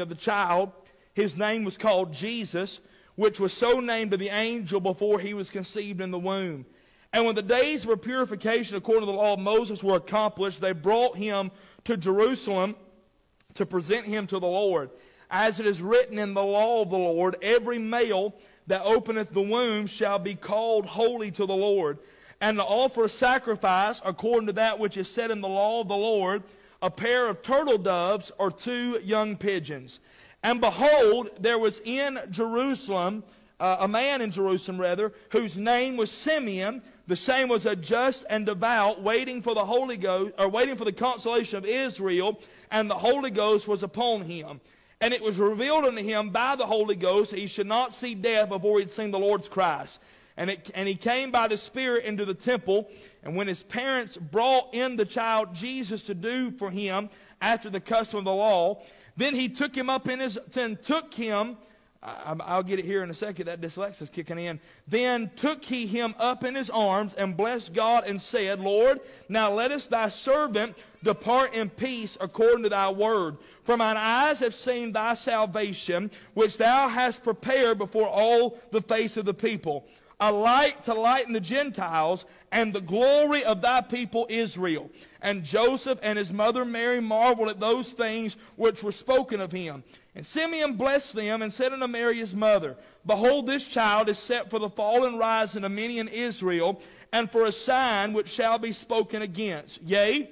of the child, his name was called Jesus, which was so named of the angel before he was conceived in the womb. And when the days of purification according to the law of Moses were accomplished, they brought him to Jerusalem to present him to the Lord. As it is written in the law of the Lord, every male that openeth the womb shall be called holy to the Lord. And to offer a sacrifice according to that which is said in the law of the Lord, a pair of turtle doves or two young pigeons. And behold, there was in Jerusalem, uh, a man in Jerusalem rather, whose name was Simeon. The same was a just and devout, waiting for the Holy Ghost, or waiting for the consolation of Israel, and the Holy Ghost was upon him. And it was revealed unto him by the Holy Ghost that he should not see death before he had seen the Lord's Christ. And, it, and he came by the Spirit into the temple. And when his parents brought in the child Jesus to do for him after the custom of the law, then he took him up in his, then took him, I'll get it here in a second, that dyslexia's kicking in. Then took he him up in his arms and blessed God and said, Lord, now lettest thy servant depart in peace according to thy word. For mine eyes have seen thy salvation, which thou hast prepared before all the face of the people a light to lighten the Gentiles, and the glory of thy people Israel. And Joseph and his mother Mary marveled at those things which were spoken of him. And Simeon blessed them and said unto Mary his mother, Behold, this child is set for the fall and rising of many in Israel, and for a sign which shall be spoken against. Yea,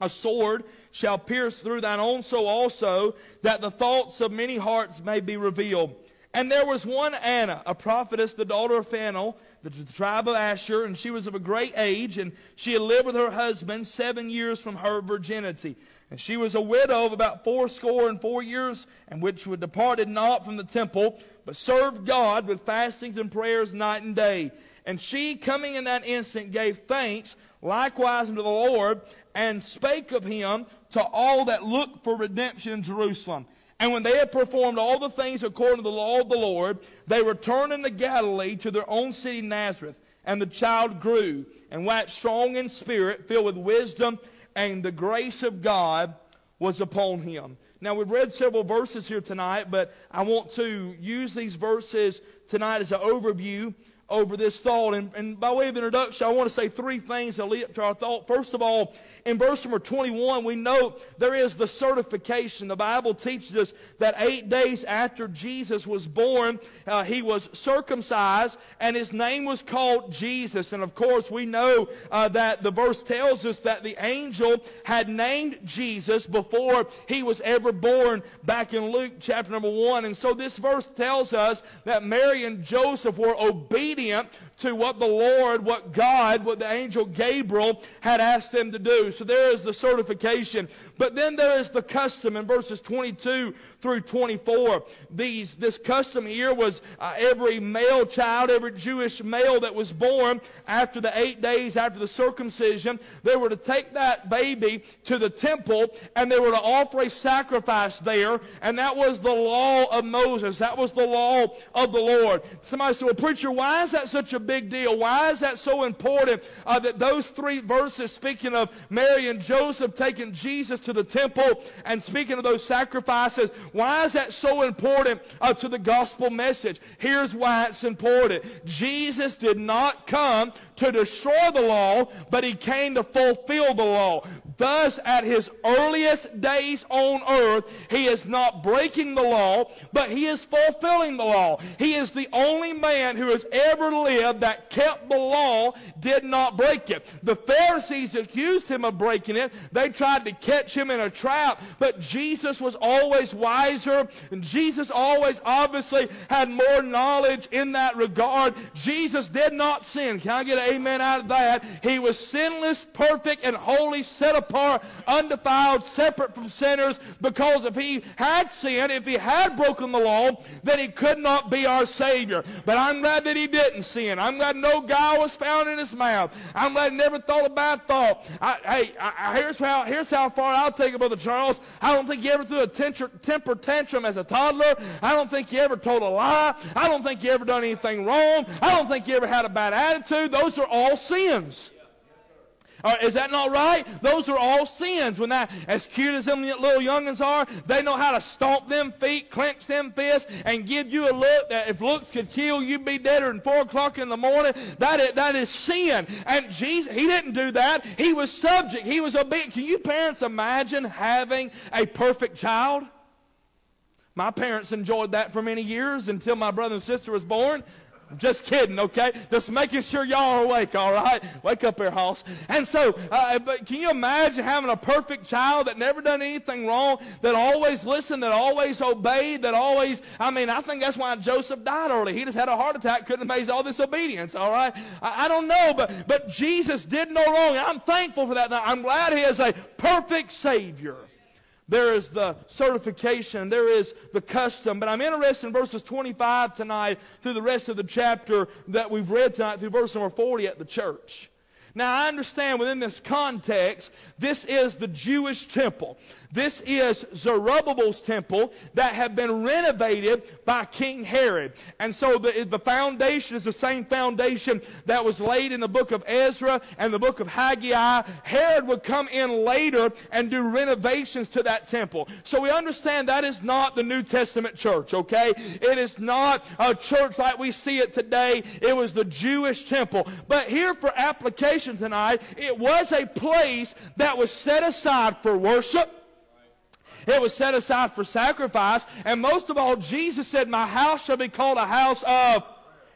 a sword shall pierce through thine own soul also, that the thoughts of many hearts may be revealed. And there was one Anna, a prophetess, the daughter of Phanuel, the tribe of Asher, and she was of a great age, and she had lived with her husband seven years from her virginity. And she was a widow of about fourscore and four years, and which departed not from the temple, but served God with fastings and prayers night and day. And she, coming in that instant, gave thanks likewise unto the Lord, and spake of him to all that looked for redemption in Jerusalem. And when they had performed all the things according to the law of the Lord, they returned into Galilee to their own city Nazareth. And the child grew and waxed strong in spirit, filled with wisdom, and the grace of God was upon him. Now we've read several verses here tonight, but I want to use these verses tonight as an overview over this thought. And, and, by way of introduction, I want to say three things that lead up to our thought. First of all, in verse number 21, we know there is the certification. The Bible teaches us that eight days after Jesus was born, uh, he was circumcised, and his name was called Jesus. And of course, we know uh, that the verse tells us that the angel had named Jesus before he was ever born back in Luke chapter number 1. And so this verse tells us that Mary and Joseph were obedient obedient to what the Lord, what God, what the angel Gabriel had asked them to do. So there is the certification. But then there is the custom in verses 22 through 24. These, this custom here was uh, every male child, every Jewish male that was born after the eight days after the circumcision, they were to take that baby to the temple and they were to offer a sacrifice there. And that was the law of Moses. That was the law of the Lord. Somebody said, well, preacher, why is that such a big deal? Why is that so important uh, that those three verses speaking of Mary and Joseph taking Jesus to the temple and speaking of those sacrifices, why is that so important uh, to the gospel message? Here's why it's important. Jesus did not come to destroy the law, but he came to fulfill the law. Thus, at his earliest days on earth, he is not breaking the law, but he is fulfilling the law. He is the only man who has ever lived that kept the law, did not break it. The Pharisees accused him of breaking it. They tried to catch him in a trap, but Jesus was always wiser, and Jesus always obviously had more knowledge in that regard. Jesus did not sin. Can I get an amen out of that. He was sinless, perfect, and holy, set apart, undefiled, separate from sinners, because if he had sinned, if he had broken the law, then he could not be our Savior. But I'm glad that he didn't sin. I'm glad no guile was found in his mouth. I'm glad he never thought a bad thought. I, hey, I, here's how here's how far I'll take it, Brother Charles. I don't think he ever threw a temper, temper tantrum as a toddler. I don't think he ever told a lie. I don't think he ever done anything wrong. I don't think he ever had a bad attitude. Those are all sins. Uh, is that not right? Those are all sins. When that, as cute as them little youngins are, they know how to stomp them feet, clench them fists, and give you a look that if looks could kill, you'd be deader than four o'clock in the morning. That is, that is sin. And Jesus, He didn't do that. He was subject. He was obedient. Can you parents imagine having a perfect child? My parents enjoyed that for many years until my brother and sister was born. Just kidding, okay? Just making sure y'all are awake, all right? Wake up here, Hoss. And so, uh, but can you imagine having a perfect child that never done anything wrong, that always listened, that always obeyed, that always, I mean, I think that's why Joseph died early. He just had a heart attack, couldn't face all this obedience, all right? I, I don't know, but, but Jesus did no wrong. I'm thankful for that. I'm glad He is a perfect Savior. There is the certification. There is the custom. But I'm interested in verses 25 tonight through the rest of the chapter that we've read tonight through verse number 40 at the church. Now, I understand within this context, this is the Jewish temple. This is Zerubbabel's temple that had been renovated by King Herod. And so the, the foundation is the same foundation that was laid in the book of Ezra and the book of Haggai. Herod would come in later and do renovations to that temple. So we understand that is not the New Testament church, okay? It is not a church like we see it today. It was the Jewish temple. But here for application tonight, it was a place that was set aside for worship it was set aside for sacrifice. And most of all, Jesus said, My house shall be called a house of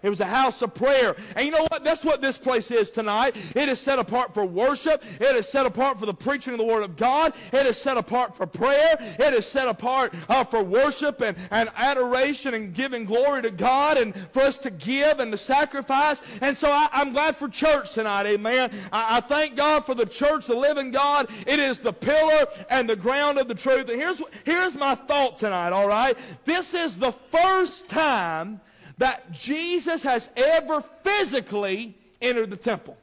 it was a house of prayer. And you know what? That's what this place is tonight. It is set apart for worship. It is set apart for the preaching of the Word of God. It is set apart for prayer. It is set apart uh, for worship and, and adoration and giving glory to God and for us to give and to sacrifice. And so I, am glad for church tonight. Amen. I, I thank God for the church, the living God. It is the pillar and the ground of the truth. And here's, here's my thought tonight, all right? This is the first time that Jesus has ever physically entered the temple.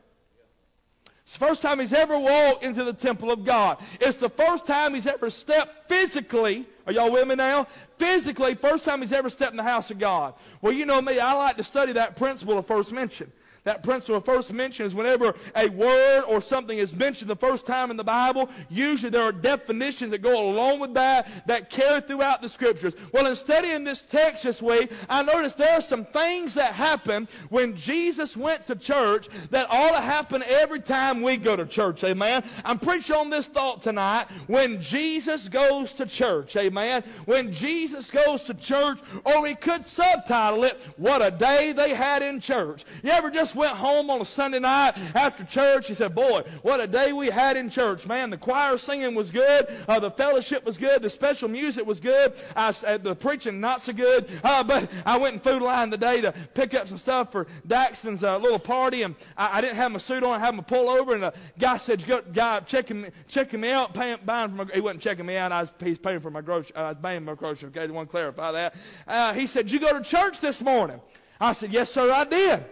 It's the first time he's ever walked into the temple of God. It's the first time he's ever stepped physically. Are y'all with me now? Physically, first time he's ever stepped in the house of God. Well, you know me, I like to study that principle of first mention. That principle of first mention is whenever a word or something is mentioned the first time in the Bible, usually there are definitions that go along with that that carry throughout the scriptures. Well, in studying this text this week, I noticed there are some things that happen when Jesus went to church that ought to happen every time we go to church. Amen. I'm preaching on this thought tonight. When Jesus goes to church. Amen. When Jesus goes to church, or we could subtitle it, What a Day They Had in Church. You ever just went home on a Sunday night after church. He said, Boy, what a day we had in church, man. The choir singing was good. Uh, the fellowship was good. The special music was good. I, uh, the preaching not so good. Uh, but I went in food line today to pick up some stuff for Daxton's uh, little party, and I, I didn't have my suit on. I had my pullover, and the guy said, "Go, guy checking me, checking me out, paying, buying for my." He wasn't checking me out. I was he's paying for my grocery. I was buying my grocery. Okay, I want clarify that. Uh, he said, "You go to church this morning?" I said, "Yes, sir, I did."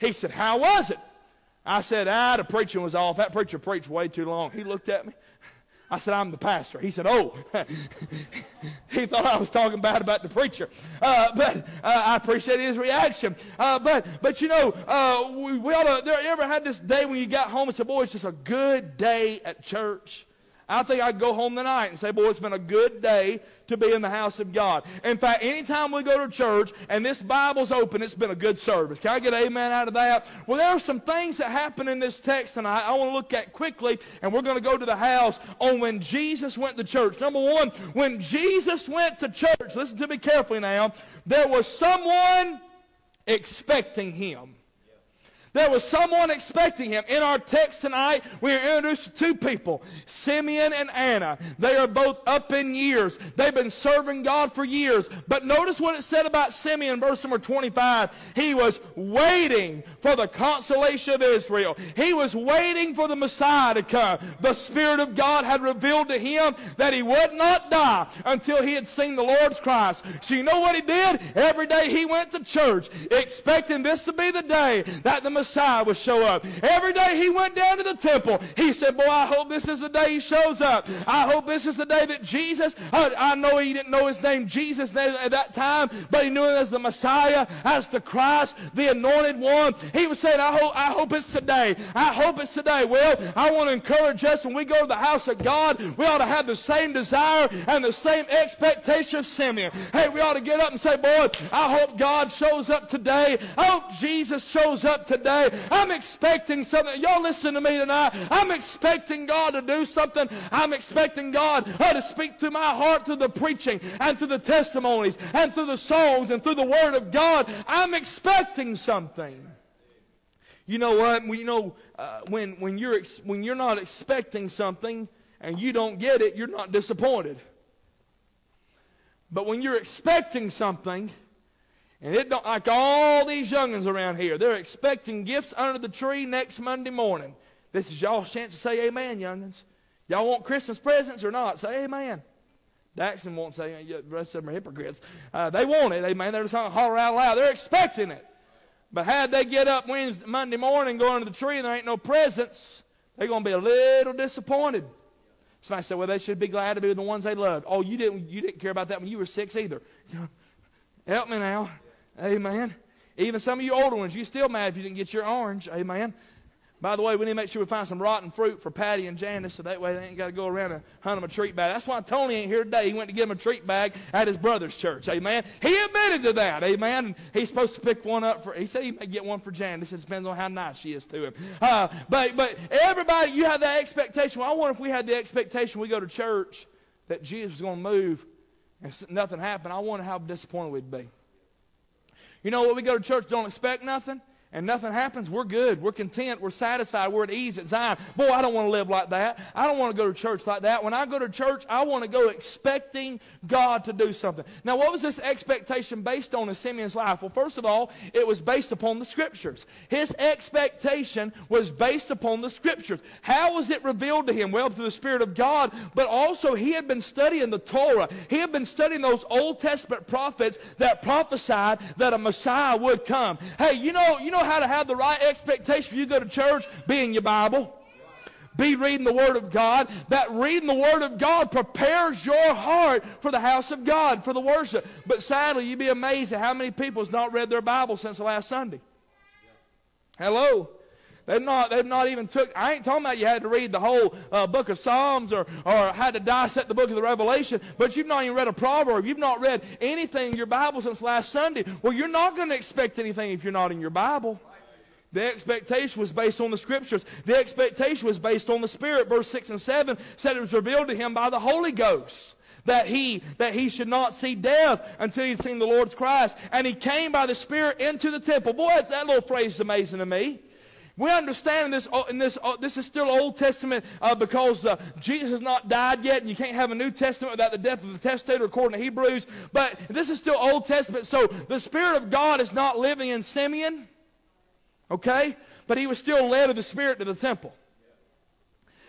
He said, How was it? I said, Ah, the preaching was off. That preacher preached way too long. He looked at me. I said, I'm the pastor. He said, Oh. he thought I was talking bad about the preacher. Uh, but uh, I appreciate his reaction. Uh, but, but you know, uh, we, we ought to, there ever had this day when you got home and said, Boy, it's just a good day at church? I think I'd go home tonight and say, boy, it's been a good day to be in the house of God. In fact, anytime we go to church and this Bible's open, it's been a good service. Can I get amen out of that? Well, there are some things that happen in this text tonight I want to look at quickly, and we're going to go to the house on when Jesus went to church. Number one, when Jesus went to church, listen to me carefully now, there was someone expecting him. There was someone expecting him. In our text tonight, we are introduced to two people, Simeon and Anna. They are both up in years. They've been serving God for years. But notice what it said about Simeon, verse number 25. He was waiting for the consolation of Israel. He was waiting for the Messiah to come. The Spirit of God had revealed to him that he would not die until he had seen the Lord's Christ. So you know what he did? Every day he went to church expecting this to be the day that the Messiah would show up. Every day he went down to the temple, he said, Boy, I hope this is the day he shows up. I hope this is the day that Jesus, I, I know he didn't know his name Jesus at that time, but he knew him as the Messiah, as the Christ, the anointed one. He was saying, I hope, I hope it's today. I hope it's today. Well, I want to encourage us when we go to the house of God, we ought to have the same desire and the same expectation of Simeon. Hey, we ought to get up and say, Boy, I hope God shows up today. I hope Jesus shows up today. I'm expecting something. Y'all listen to me tonight. I'm expecting God to do something. I'm expecting God uh, to speak to my heart through the preaching and through the testimonies and through the songs and through the Word of God. I'm expecting something. You know what? You know uh, when when you're ex- when you're not expecting something and you don't get it, you're not disappointed. But when you're expecting something and it don't like all these youngins around here, they're expecting gifts under the tree next Monday morning. This is y'all's chance to say amen, youngins. Y'all want Christmas presents or not? Say amen. Daxon won't say the rest of them are hypocrites. Uh, they want it, amen. They're just going to holler out loud. They're expecting it. But had they get up Wednesday, Monday morning, go under the tree, and there ain't no presents, they're going to be a little disappointed. Somebody said, well, they should be glad to be with the ones they loved. Oh, you didn't, you didn't care about that when you were six either. Help me now. Amen. Even some of you older ones, you still mad if you didn't get your orange. Amen. By the way, we need to make sure we find some rotten fruit for Patty and Janice so that way they ain't got to go around and hunt them a treat bag. That's why Tony ain't here today. He went to get him a treat bag at his brother's church. Amen. He admitted to that. Amen. And he's supposed to pick one up for, he said he may get one for Janice. It depends on how nice she is to him. Uh, but, but everybody, you have that expectation. Well, I wonder if we had the expectation we go to church that Jesus was going to move and nothing happened. I wonder how disappointed we'd be. You know, when we go to church, don't expect nothing and nothing happens, we're good. We're content. We're satisfied. We're at ease at Zion. Boy, I don't want to live like that. I don't want to go to church like that. When I go to church, I want to go expecting God to do something. Now, what was this expectation based on in Simeon's life? Well, first of all, it was based upon the Scriptures. His expectation was based upon the Scriptures. How was it revealed to him? Well, through the Spirit of God, but also he had been studying the Torah. He had been studying those Old Testament prophets that prophesied that a Messiah would come. Hey, you know, you know know how to have the right expectation you go to church? Be in your Bible. Be reading the Word of God. That reading the Word of God prepares your heart for the house of God, for the worship. But sadly, you'd be amazed at how many people has not read their Bible since the last Sunday. Hello. They've not, they've not even took, I ain't talking about you had to read the whole uh, book of Psalms or, or had to dissect the book of the Revelation, but you've not even read a proverb. You've not read anything in your Bible since last Sunday. Well, you're not going to expect anything if you're not in your Bible. The expectation was based on the scriptures. The expectation was based on the Spirit. Verse 6 and 7 said it was revealed to him by the Holy Ghost that he that he should not see death until he'd seen the Lord's Christ. And he came by the Spirit into the temple. Boy, that little phrase is amazing to me. We understand this, in this, uh, this is still Old Testament uh, because uh, Jesus has not died yet, and you can't have a New Testament without the death of the testator, according to Hebrews. But this is still Old Testament, so the Spirit of God is not living in Simeon, okay? But he was still led of the Spirit to the temple.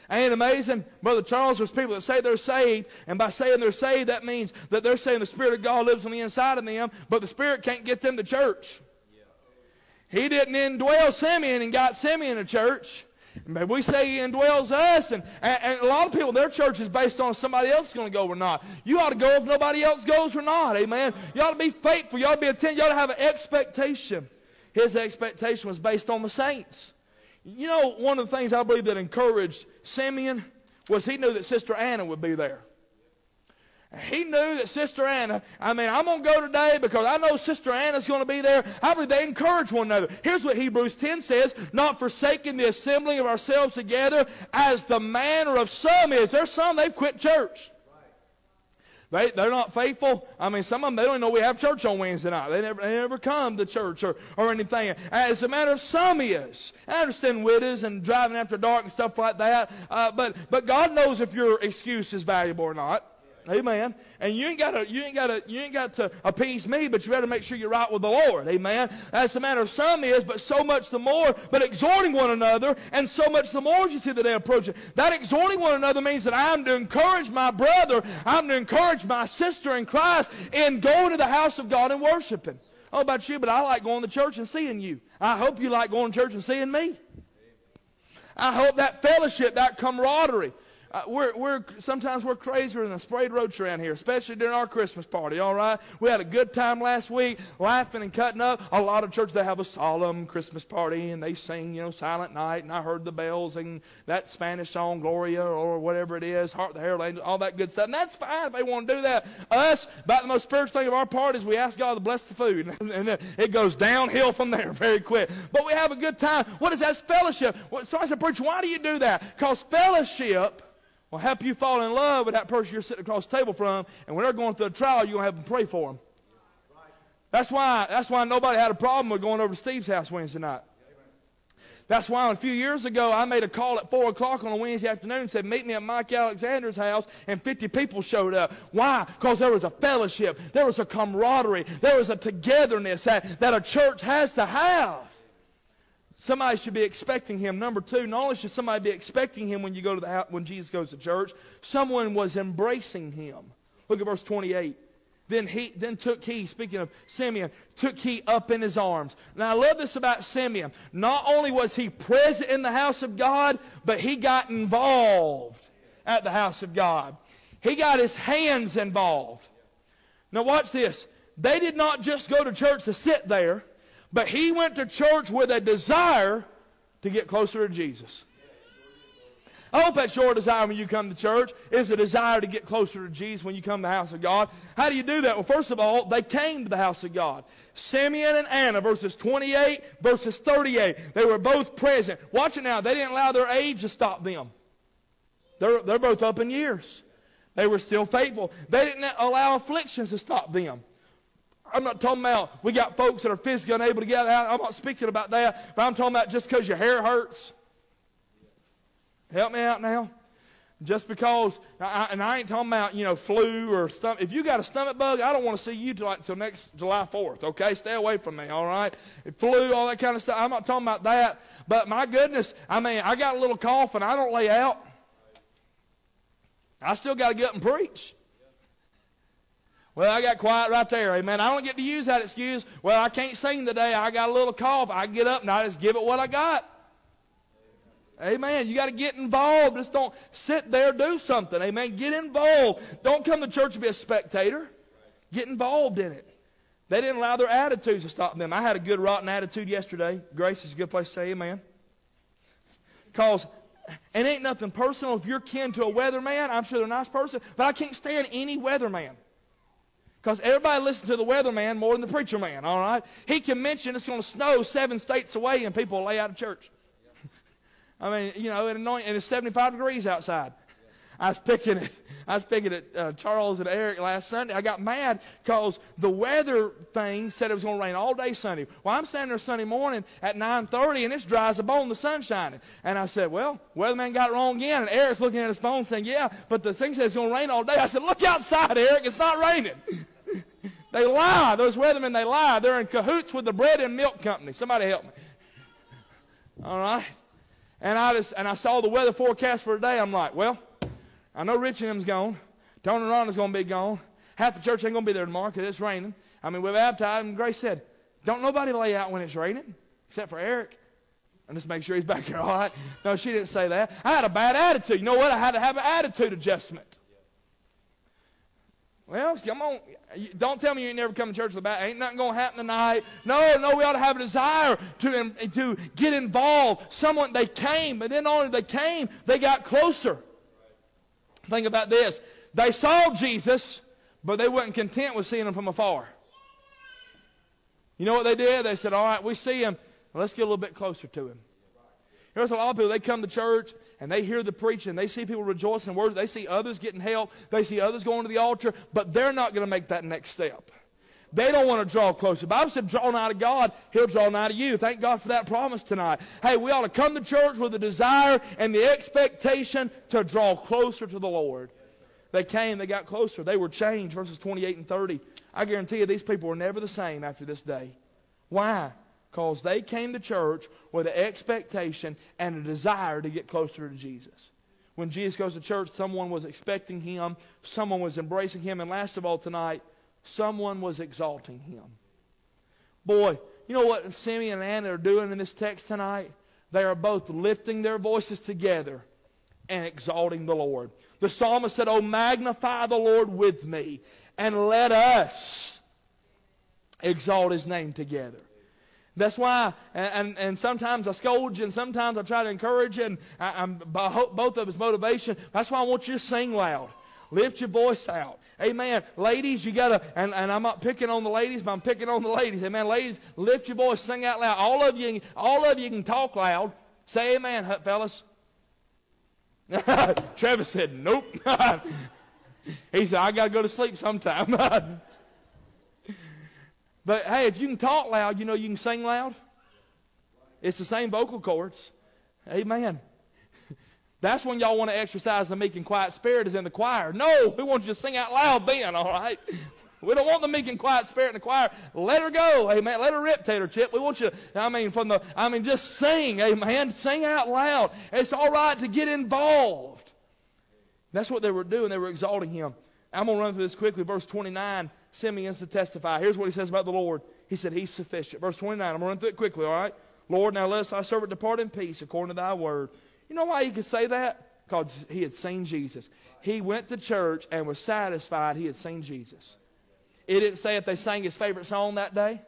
Ain't amazing? Brother Charles, there's people that say they're saved, and by saying they're saved, that means that they're saying the Spirit of God lives on the inside of them, but the Spirit can't get them to church. He didn't indwell Simeon and got Simeon a church. But we say he indwells us, and, and, and, a lot of people, their church is based on somebody else is going to go or not. You ought to go if nobody else goes or not. Amen. You ought to be faithful. You ought to be attentive. You ought to have an expectation. His expectation was based on the saints. You know, one of the things I believe that encouraged Simeon was he knew that Sister Anna would be there. He knew that Sister Anna, I mean, I'm going to go today because I know Sister Anna's going to be there. I believe they encourage one another. Here's what Hebrews 10 says, not forsaking the assembling of ourselves together as the manner of some is. There's some, they've quit church. They, they're not faithful. I mean, some of them, they don't even know we have church on Wednesday night. They never, they never come to church or, or anything. As a matter of some is. I understand widows and driving after dark and stuff like that. Uh, but, but God knows if your excuse is valuable or not. Amen. And you ain't got to, you ain't got to, you ain't got to appease me, but you to make sure you're right with the Lord. Amen. That's the matter of some is, but so much the more, but exhorting one another, and so much the more as you see the day approaching. That exhorting one another means that I'm to encourage my brother, I'm to encourage my sister in Christ in going to the house of God and worshiping. Know about you, but I like going to church and seeing you. I hope you like going to church and seeing me. I hope that fellowship, that camaraderie, uh, we're, we're, sometimes we're crazier than a sprayed roach around here, especially during our Christmas party, all right? We had a good time last week, laughing and cutting up. A lot of churches, they have a solemn Christmas party, and they sing, you know, Silent Night, and I heard the bells and that Spanish song, Gloria, or whatever it is, Hark the Herald all that good stuff. And that's fine if they want to do that. Us, about the most spiritual thing of our party is we ask God to bless the food, and then it goes downhill from there very quick. But we have a good time. What is that? fellowship. So I said, Preacher, why do you do that? Because fellowship will help you fall in love with that person you're sitting across the table from, and when they're going through a trial, you're going to have them pray for them. That's why, that's why nobody had a problem with going over to Steve's house Wednesday night. That's why a few years ago I made a call at 4 o'clock on a Wednesday afternoon and said, Meet me at Mike Alexander's house, and 50 people showed up. Why? Because there was a fellowship, there was a camaraderie, there was a togetherness that, that a church has to have. Somebody should be expecting him. Number two, not only should somebody be expecting him when you go to the house, when Jesus goes to church, someone was embracing him. Look at verse 28. Then he then took he, speaking of Simeon, took he up in his arms. Now I love this about Simeon. Not only was he present in the house of God, but he got involved at the house of God. He got his hands involved. Now watch this. They did not just go to church to sit there. But he went to church with a desire to get closer to Jesus. I hope that's your desire when you come to church, is a desire to get closer to Jesus when you come to the house of God. How do you do that? Well, first of all, they came to the house of God. Simeon and Anna, verses 28, verses 38. They were both present. Watch it now. They didn't allow their age to stop them. They're, they're both up in years. They were still faithful. They didn't allow afflictions to stop them. I'm not talking about we got folks that are physically unable to get out. I'm not speaking about that. But I'm talking about just because your hair hurts. Help me out now. Just because, I, and I ain't talking about you know flu or stomach. If you got a stomach bug, I don't want to see you till like till next July 4th. Okay, stay away from me. All right, flu, all that kind of stuff. I'm not talking about that. But my goodness, I mean, I got a little cough and I don't lay out. I still got to get up and preach. Well, I got quiet right there. Amen. I don't get to use that excuse. Well, I can't sing today. I got a little cough. I get up and I just give it what I got. Amen. You got to get involved. Just don't sit there, do something. Amen. Get involved. Don't come to church to be a spectator. Get involved in it. They didn't allow their attitudes to stop them. I had a good rotten attitude yesterday. Grace is a good place to say amen. Because it ain't nothing personal. If you're kin to a weatherman, I'm sure they're a nice person, but I can't stand any weatherman. Because everybody listens to the weatherman more than the preacher man, all right? He can mention it's going to snow seven states away and people will lay out of church. I mean, you know, and it's 75 degrees outside. I was picking it. I was picking at uh, Charles and Eric last Sunday. I got mad because the weather thing said it was going to rain all day Sunday. Well, I'm standing there Sunday morning at 9:30 and it's dry as a bone. The sun's shining. And I said, "Well, weatherman got it wrong again." And Eric's looking at his phone saying, "Yeah, but the thing says it's going to rain all day." I said, "Look outside, Eric. It's not raining." they lie. Those weathermen, they lie. They're in cahoots with the bread and milk company. Somebody help me. All right. And I just and I saw the weather forecast for today. I'm like, well, I know Richmond's gone. Tony and Ronda's to be gone. Half the church ain't to be there tomorrow because it's raining. I mean, we're baptized, and Grace said, don't nobody lay out when it's raining except for Eric. And just make sure he's back here all right. No, she didn't say that. I had a bad attitude. You know what? I had to have an attitude adjustment. Well, come on. Don't tell me you ain't never come to church with bad. Ain't nothing going to happen tonight. No, no, we ought to have a desire to, to get involved. Someone, they came, but then only they came, they got closer. Think about this. They saw Jesus, but they weren't content with seeing him from afar. You know what they did? They said, all right, we see him. Let's get a little bit closer to him. There's a lot of people, they come to church and they hear the preaching. They see people rejoicing in words. They see others getting help. They see others going to the altar, but they're not going to make that next step. They don't want to draw closer. The Bible said, draw nigh to God, He'll draw nigh to you. Thank God for that promise tonight. Hey, we ought to come to church with a desire and the expectation to draw closer to the Lord. They came, they got closer. They were changed, verses 28 and 30. I guarantee you these people were never the same after this day. Why? Because they came to church with an expectation and a desire to get closer to Jesus. When Jesus goes to church, someone was expecting him, someone was embracing him, and last of all tonight, someone was exalting him. Boy, you know what Simeon and Anna are doing in this text tonight? They are both lifting their voices together and exalting the Lord. The psalmist said, Oh, magnify the Lord with me, and let us exalt his name together. That's why, and, and, sometimes I scold you, and sometimes I try to encourage you, and I, am both of his motivation. That's why I want you to sing loud. Lift your voice out. Amen. Ladies, you gotta, and, and I'm not picking on the ladies, but I'm picking on the ladies. Amen. Ladies, lift your voice, sing out loud. All of you, all of you can talk loud. Say amen, fellas. Travis said, nope. he said, I gotta go to sleep sometime. but hey, if you can talk loud, you know you can sing loud. It's the same vocal cords. Amen. That's when y'all want to exercise the meek and quiet spirit is in the choir. No, we want you to sing out loud then, all right? We don't want the meek and quiet spirit in the choir. Let her go, amen. Let her rip, Tater Chip. We want you, to, I mean, from the, I mean, just sing, amen. Sing out loud. It's all right to get involved. That's what they were doing. They were exalting him. I'm going to run through this quickly. Verse 29, Simeon's to testify. Here's what he says about the Lord. He said, He's sufficient. Verse 29, I'm going to run through it quickly, all right? Lord, now let thy servant depart in peace according to thy word. You know why he could say that? Because he had seen Jesus. He went to church and was satisfied he had seen Jesus. It didn't say if they sang his favorite song that day.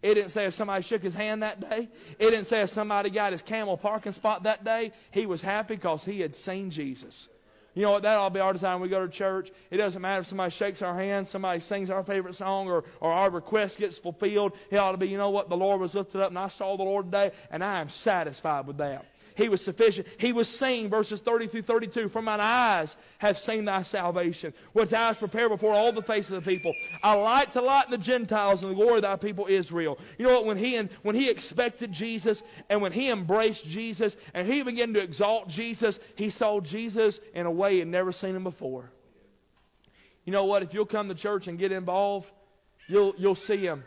It didn't say if somebody shook his hand that day. It didn't say if somebody got his camel parking spot that day. He was happy because he had seen Jesus. You know what? That ought to be our desire when we go to church. It doesn't matter if somebody shakes our hand, somebody sings our favorite song, or, or our request gets fulfilled. It ought to be, you know what? The Lord was lifted up, and I saw the Lord today, and I am satisfied with that. He was sufficient. He was saying, verses 30 through 32, For mine eyes have seen thy salvation, which thou hast prepared before all the faces of the people. A light to lighten the Gentiles and the glory of thy people Israel. You know what? When he, when he expected Jesus and when he embraced Jesus and he began to exalt Jesus, he saw Jesus in a way he'd never seen him before. You know what? If you'll come to church and get involved, you'll, you'll see him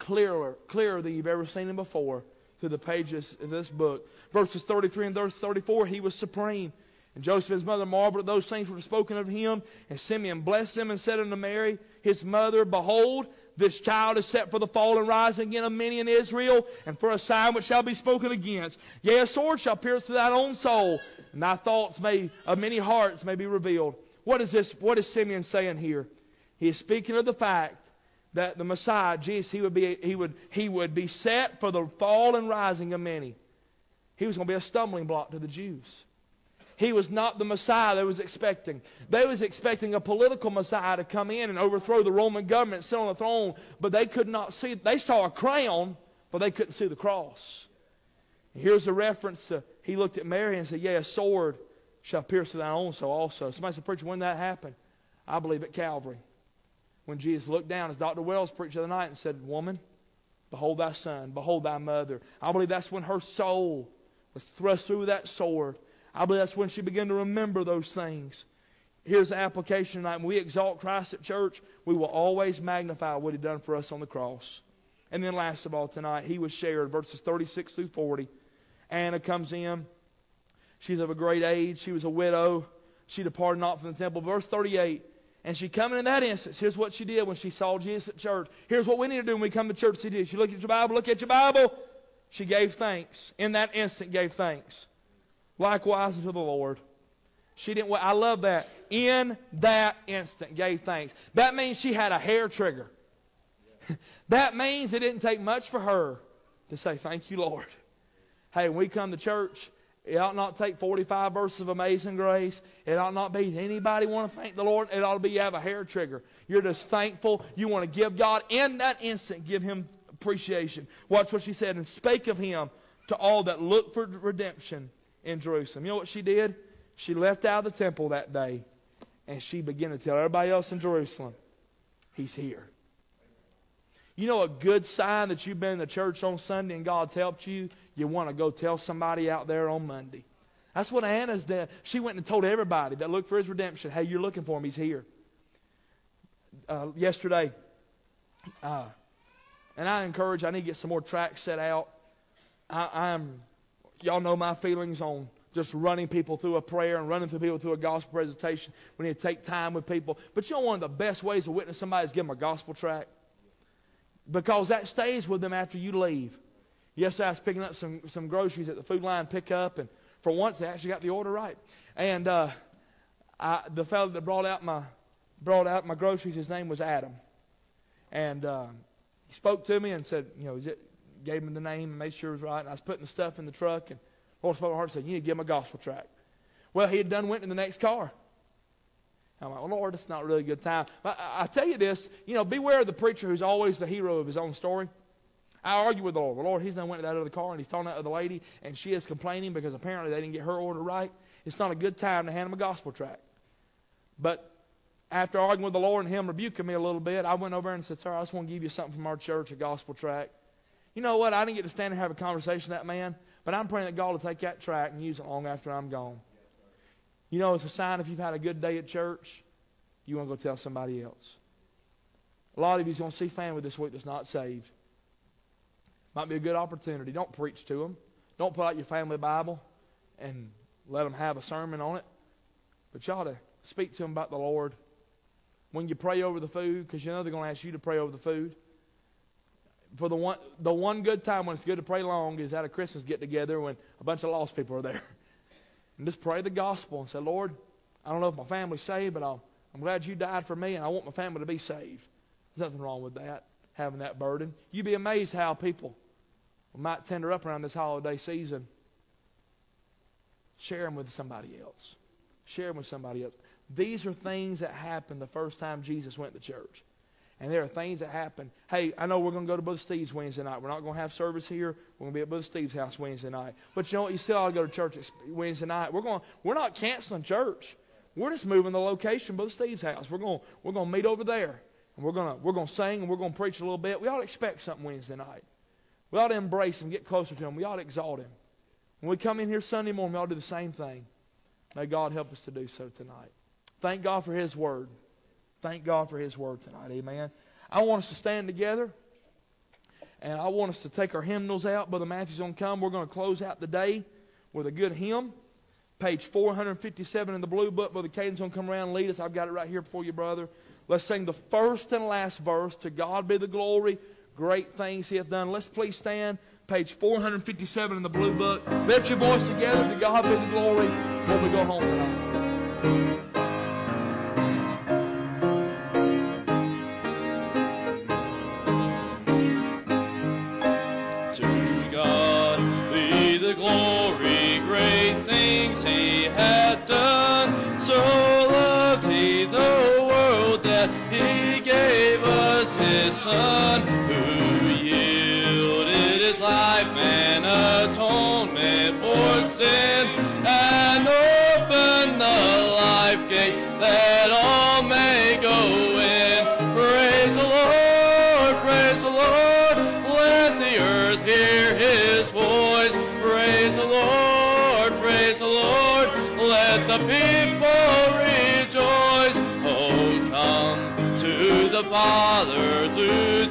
clearer, clearer than you've ever seen him before through the pages of this book. Verses 33 and verse 34, he was supreme. And Joseph his mother marveled at those things which were spoken of him. And Simeon blessed him and said unto Mary, his mother, Behold, this child is set for the fall and rising again of many in Israel, and for a sign which shall be spoken against. Yea, a sword shall pierce through thine own soul, and thy thoughts may of many hearts may be revealed. What is this? What is Simeon saying here? He is speaking of the fact that the Messiah, Jesus, he would be, he would, he would be set for the fall and rising of many. He was going to be a stumbling block to the Jews. He was not the Messiah they was expecting. They was expecting a political Messiah to come in and overthrow the Roman government, sit on the throne, but they could not see. They saw a crown, but they couldn't see the cross. Here's a reference to he looked at Mary and said, "Yeah, a sword shall pierce thine own soul also." Somebody said, "Preacher, when that happened?" I believe at Calvary when Jesus looked down, as Dr. Wells preached the other night, and said, Woman, behold thy son, behold thy mother. I believe that's when her soul was thrust through that sword. I believe that's when she began to remember those things. Here's the application tonight. When we exalt Christ at church, we will always magnify what He done for us on the cross. And then last of all tonight, He was shared, verses 36 through 40. Anna comes in. She's of a great age. She was a widow. She departed not from the temple. Verse 38. And she coming in that instance. Here's what she did when she saw Jesus at church. Here's what we need to do when we come to church. She did. She looked at your Bible. Look at your Bible. She gave thanks. In that instant, gave thanks. Likewise unto the Lord. She didn't. I love that. In that instant, gave thanks. That means she had a hair trigger. that means it didn't take much for her to say, "Thank you, Lord." Hey, when we come to church, it ought not take 45 verses of amazing grace. It ought not be anybody want to thank the Lord. It ought to be you have a hair trigger. You're just thankful. You want to give God in that instant, give Him appreciation. Watch what she said. And spake of Him to all that look for redemption in Jerusalem. You know what she did? She left out of the temple that day and she began to tell everybody else in Jerusalem, He's here. You know a good sign that you've been in the church on Sunday and God's helped you? You want to go tell somebody out there on Monday. That's what Anna's done. She went and told everybody that looked for his redemption, hey, you're looking for him. He's here. Uh, yesterday, uh, and I encourage, I need to get some more tracts set out. I, I'm, y'all know my feelings on just running people through a prayer and running through people through a gospel presentation. We need to take time with people. But you know, one of the best ways to witness somebody is give them a gospel tract. Because that stays with them after you leave. Yesterday I was picking up some, some groceries at the food line pickup, and for once they actually got the order right. And uh, I, the fellow that brought out my brought out my groceries, his name was Adam, and uh, he spoke to me and said, you know, is it, gave him the name and made sure it was right. And I was putting the stuff in the truck, and Lord spoke my heart and said, you need to give him a gospel tract. Well, he had done went in the next car. I'm like, well, Lord, it's not really a good time. I, I, I tell you this, you know, beware of the preacher who's always the hero of his own story. I argue with the Lord. Well, Lord, he's now went to that other car and he's talking to other lady, and she is complaining because apparently they didn't get her order right. It's not a good time to hand him a gospel tract. But after arguing with the Lord and him rebuking me a little bit, I went over and said, Sir, I just want to give you something from our church, a gospel tract. You know what? I didn't get to stand and have a conversation with that man, but I'm praying that God will take that tract and use it long after I'm gone. You know, it's a sign if you've had a good day at church, you want to go tell somebody else. A lot of you's going to see family this week that's not saved. Might be a good opportunity. Don't preach to them. Don't put out your family Bible and let them have a sermon on it. But you ought to speak to them about the Lord. When you pray over the food, because you know they're going to ask you to pray over the food. For the one, the one good time when it's good to pray long is at a Christmas get together when a bunch of lost people are there. And just pray the gospel and say, Lord, I don't know if my family's saved, but I'll, I'm glad you died for me, and I want my family to be saved. There's nothing wrong with that, having that burden. You'd be amazed how people might tender up around this holiday season. Share them with somebody else. Share them with somebody else. These are things that happened the first time Jesus went to church. And there are things that happen. Hey, I know we're going to go to Brother Steve's Wednesday night. We're not going to have service here. We're going to be at Brother Steve's house Wednesday night. But you know what? You still ought to go to church Wednesday night. We're going. We're not canceling church. We're just moving the location, Brother Steve's house. We're going. We're going to meet over there, and we're going to we're going to sing and we're going to preach a little bit. We ought to expect something Wednesday night. We ought to embrace him, get closer to him. We ought to exalt him. When we come in here Sunday morning, we ought to do the same thing. May God help us to do so tonight. Thank God for His Word. Thank God for His Word tonight. Amen. I want us to stand together. And I want us to take our hymnals out. Brother Matthew's going to come. We're going to close out the day with a good hymn. Page 457 in the blue book. Brother Caden's going to come around and lead us. I've got it right here for you, brother. Let's sing the first and last verse. To God be the glory. Great things He hath done. Let's please stand. Page 457 in the blue book. Lift your voice together. To God be the glory when we go home tonight. Father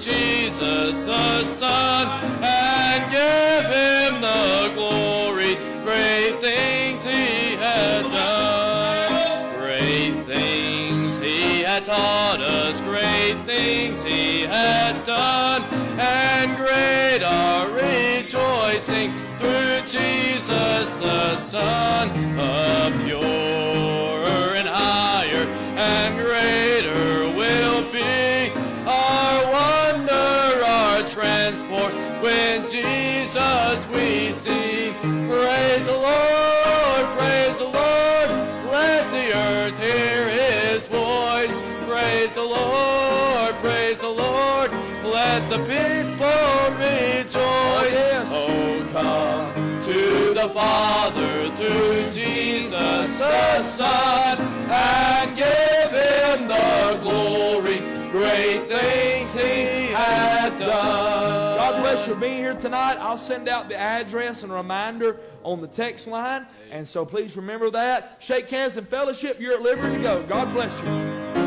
Jesus the Son and give him the glory. Great things he had done. Great things he had taught us. Great things he had done. And great our rejoicing through Jesus the Son let the people rejoice. Oh, come to the Father through Jesus the Son and give him the glory. Great things he had done. God bless you for being here tonight. I'll send out the address and reminder on the text line. And so please remember that. Shake hands and fellowship. You're at liberty to go. God bless you.